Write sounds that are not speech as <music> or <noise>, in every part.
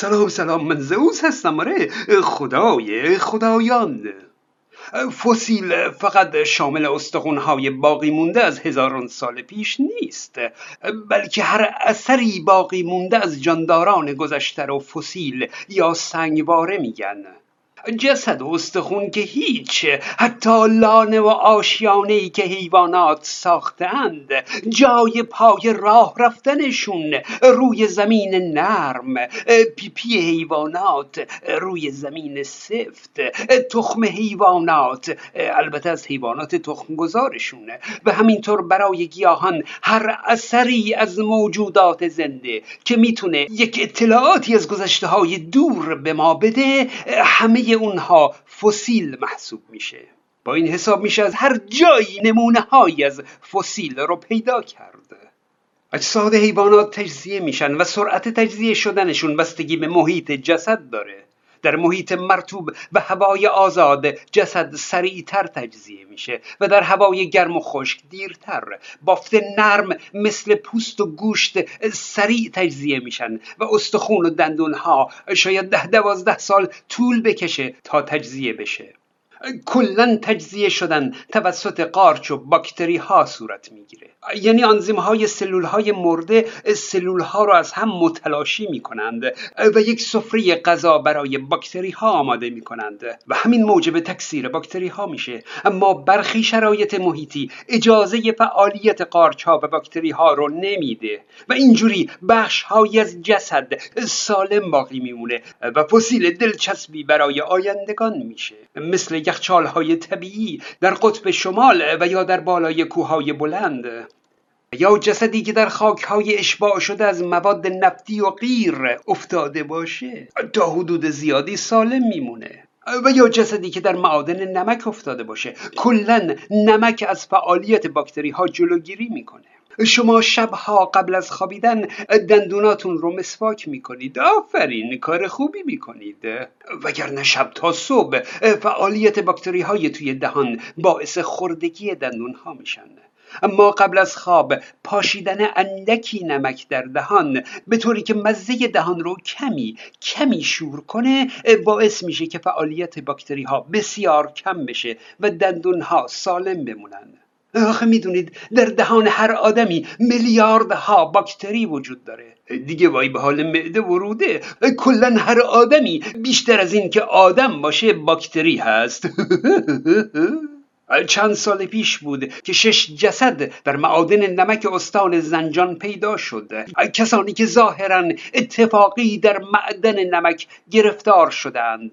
سلام سلام من زئوس هستم آره خدای خدایان. فسیل فقط شامل استخونهای باقی مونده از هزاران سال پیش نیست بلکه هر اثری باقی مونده از جانداران گذشته رو فسیل یا سنگواره میگن. جسد و استخون که هیچ حتی لانه و آشیانه ای که حیوانات ساختند. جای پای راه رفتنشون روی زمین نرم. پیپی حیوانات روی زمین سفت. تخم حیوانات البته از حیوانات تخم گذارشونه و همینطور برای گیاهان هر اثری از موجودات زنده که می‌تونه یک اطلاعاتی از گذشته های دور به ما بده همه اونها فسیل محسوب میشه. با این حساب میشه از هر جایی نمونه های از فسیل رو پیدا کرد اجساد حیوانات تجزیه میشن و سرعت تجزیه شدنشون بستگی به محیط جسد داره. در محیط مرتوب و هوای آزاد جسد سریعتر تجزیه میشه و در هوای گرم و خشک دیرتر. بافت نرم مثل پوست و گوشت سریع تجزیه میشن و استخون و دندون ها شاید ده دوازده سال طول بکشه تا تجزیه بشه. کلا تجزیه شدن توسط قارچ و باکتری ها صورت می‌گیره. یعنی آنزیم های سلول های مرده سلول ها رو از هم متلاشی می کنند و یک سفره غذا برای باکتری ها آماده می کنند و همین موجب تکثیر باکتری ها میشه. اما برخی شرایط محیطی اجازه فعالیت قارچ ها و باکتری ها رو نمیده. و اینجوری بخش های از جسد سالم باقی میمونه و فسیل دلچسبی برای آیندگان میشه. مثل یخچال های طبیعی در قطب شمال و یا در بالای کوههای بلند. یا جسدی که در خاکهای اشباع شده از مواد نفتی و غیر افتاده باشه تا حدود زیادی سالم میمونه. و یا جسدی که در معادن نمک افتاده باشه کلا نمک از فعالیت باکتری ها جلوگیری می‌کنه. شما شبها قبل از خوابیدن دندوناتون رو مسواک می‌کنید. آفرین کار خوبی می‌کنید. وگرنه شب تا صبح فعالیت باکتری های توی دهان باعث خردگی دندون ها میشن. اما قبل از خواب پاشیدن اندکی نمک در دهان به طوری که مزه دهان رو کمی کمی شور کنه باعث میشه که فعالیت باکتری ها بسیار کم بشه و دندون ها سالم بمونن. آخه می‌دونید در دهان هر آدمی میلیاردها باکتری وجود داره. دیگه وای به حال معده وروده کلا هر آدمی بیشتر از این که آدم باشه باکتری هست. <laughs> چند سال پیش بود که شش جسد در معادن نمک استان زنجان پیدا شد. کسانی که ظاهرا اتفاقی در معدن نمک گرفتار شدند.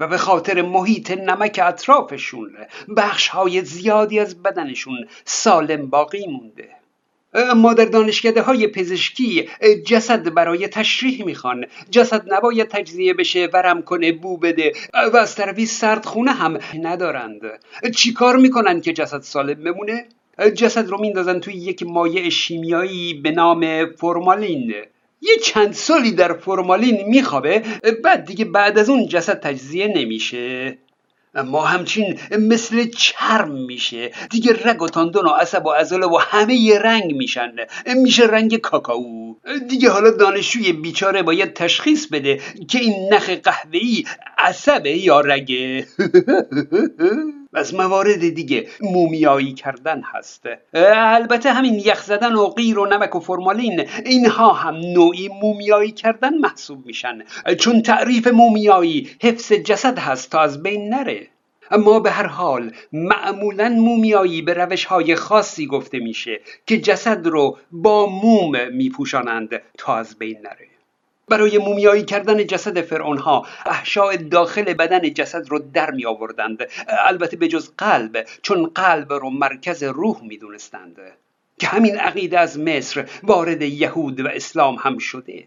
و به خاطر محیط نمک اطرافشون بخش های زیادی از بدنشون سالم باقی مونده. اما در دانشکده های پزشکی جسد برای تشریح می‌خوان. جسد نباید تجزیه بشه ورم کنه بو بده و از طرفی سردخونه هم ندارند. چیکار می‌کنن که جسد سالم بمونه؟ جسد رو میندازن توی یک مایع شیمیایی به نام فرمالین. یه چند سالی در فرمالین میخوابه بعد دیگه بعد از اون جسد تجزیه نمیشه. اما همچین مثل چرم میشه. دیگه رگ و تاندون و عصب و عضله و همه یه رنگ میشن. میشه رنگ کاکائو. دیگه حالا دانشجوی بیچاره باید تشخیص بده که این نخ قهوه‌ای عصبه یا رگه. <laughs> از موارد دیگه مومیایی کردن هست. البته همین یخ زدن و غیر و نمک و فرمالین اینها هم نوعی مومیایی کردن محسوب میشن. چون تعریف مومیایی حفظ جسد هست تا از بین نره. اما به هر حال معمولا مومیایی به روش های خاصی گفته میشه که جسد رو با موم میپوشانند تا از بین نره. برای مومیایی کردن جسد فرعون ها احشاء داخل بدن جسد رو در می آوردند. البته به جز قلب چون قلب رو مرکز روح می دونستند. که همین عقیده از مصر وارد یهود و اسلام هم شده.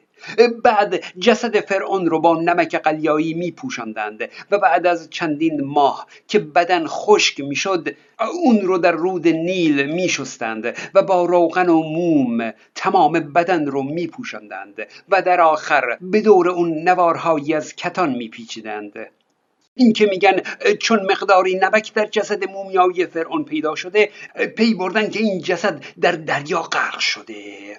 بعد جسد فرعون رو با نمک قلیایی می پوشندند و بعد از چندین ماه که بدن خشک می شد اون رو در رود نیل می شستند و با روغن و موم تمام بدن رو می پوشندند و در آخر به دور اون نوارهایی از کتان می پیچیدند این که میگن چون مقداری نمک در جسد مومیایی فرعون پیدا شده پی بردن که این جسد در دریا غرق شده.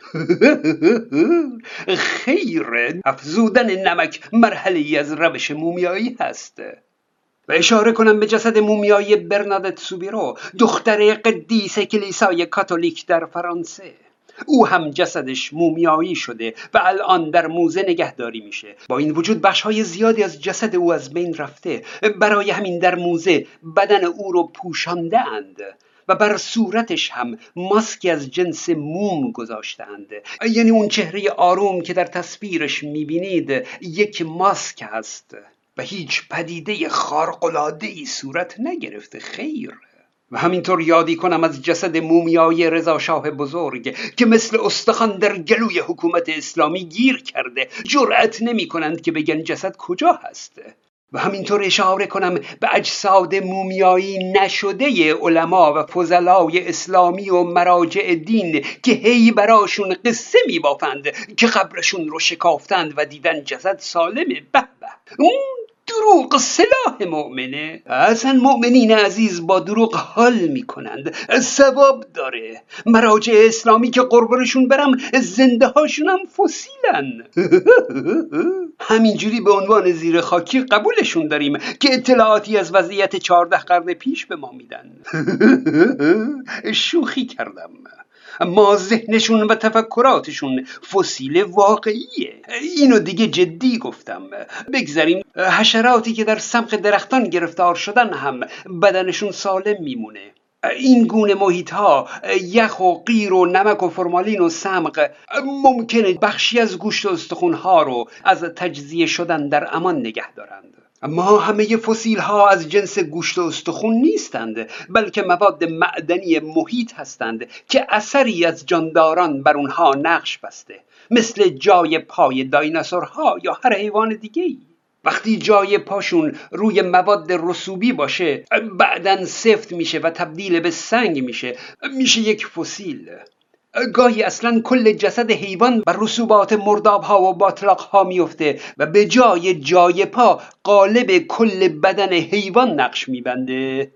<laughs> خیر افزودن نمک مرحله ای از روش مومیایی هست. و اشاره کنم به جسد مومیایی برنادت سوبیرو دختر قدیس کلیسای کاتولیک در فرانسه. او هم جسدش مومیایی شده و الان در موزه نگهداری میشه. با این وجود بخش های زیادی از جسد او از بین رفته. برای همین در موزه بدن او رو پوشانده اند و بر صورتش هم ماسکی از جنس موم گذاشتند یعنی اون چهره آروم که در تصویرش می‌بینید یک ماسک است. و هیچ پدیده خارقلاده ای صورت نگرفته. خیر. و همینطور یادی کنم از جسد مومیای رضا شاه بزرگ که مثل استخوان در گلوی حکومت اسلامی گیر کرده جرأت نمی کنند که بگن جسد کجا هست. و همینطور اشاره کنم به اجساد مومیایی نشده علما و فضلای اسلامی و مراجع دین که هی براشون قصه می بافند که قبرشون رو شکافتند و دیدن جسد سالمه به به. سلاح مؤمنه. اصلا مؤمنین عزیز با دروغ حال می‌کنند. ثواب داره. مراجع اسلامی که قربانشون برم زنده هاشون هم فسیلن. <laughs> همینجوری به عنوان زیر خاکی قبولشون داریم که اطلاعاتی از وضعیت چهارده قرن پیش به ما میدن. <laughs> شوخی کردم. ما ذهنشون و تفکراتشون فسیل واقعیه. اینو دیگه جدی گفتم. بگذاریم حشراتی که در سمق درختان گرفتار شدن هم بدنشون سالم میمونه. این گونه محیط ها یخ و غیر و نمک و فرمالین و سمق ممکنه بخشی از گوشت و استخون ها رو از تجزیه شدن در امان نگه دارند. اما همه فسیل ها از جنس گوشت و استخون نیستند بلکه مواد معدنی محیط هستند که اثری از جانداران بر اونها نقش بسته مثل جای پای دایناسورها یا هر حیوان دیگه ای. وقتی جای پاشون روی مواد رسوبی باشه بعدا سفت میشه و تبدیل به سنگ میشه میشه یک فسیل گاهی اصلا کل جسد حیوان بر رسوبات مرداب ها و باطلاق ها میفته و به جای جای پا قالب کل بدن حیوان نقش میبنده.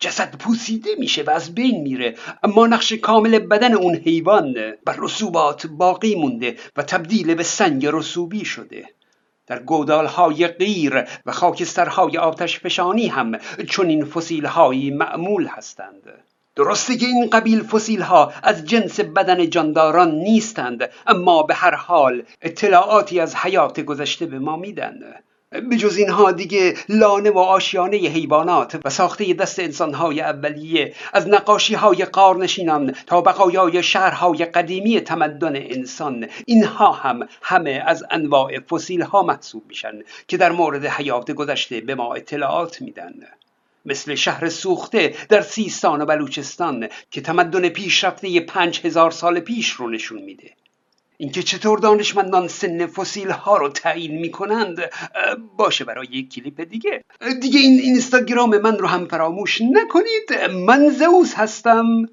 جسد پوسیده میشه و از بین میره اما نقش کامل بدن اون حیوان بر رسوبات باقی مونده و تبدیل به سنگ رسوبی شده. در های غیر و خاکسترهای آتش فشانی هم چون این فسیل هایی معمول هستند. درسته که این قبیل فسیل ها از جنس بدن جانداران نیستند اما به هر حال اطلاعاتی از حیات گذشته به ما میدن. به جز اینها دیگه لانه و آشیانه حیوانات و ساخته دست انسانهای اولیه از نقاشی های قارنشینان تا بقایای شهرهای قدیمی تمدن انسان اینها هم همه از انواع فسیل ها محسوب میشن که در مورد حیات گذشته به ما اطلاعات میدن. مثل شهر سوخته در سیستان و بلوچستان که تمدن پیشرفته پنج هزار سال پیش رو نشون میده. اینکه چطور دانشمندان سن فسیل ها رو تعیین می‌کنند باشه برای یک کلیپ دیگه. دیگه این اینستاگرام من رو هم فراموش نکنید. من زوز هستم.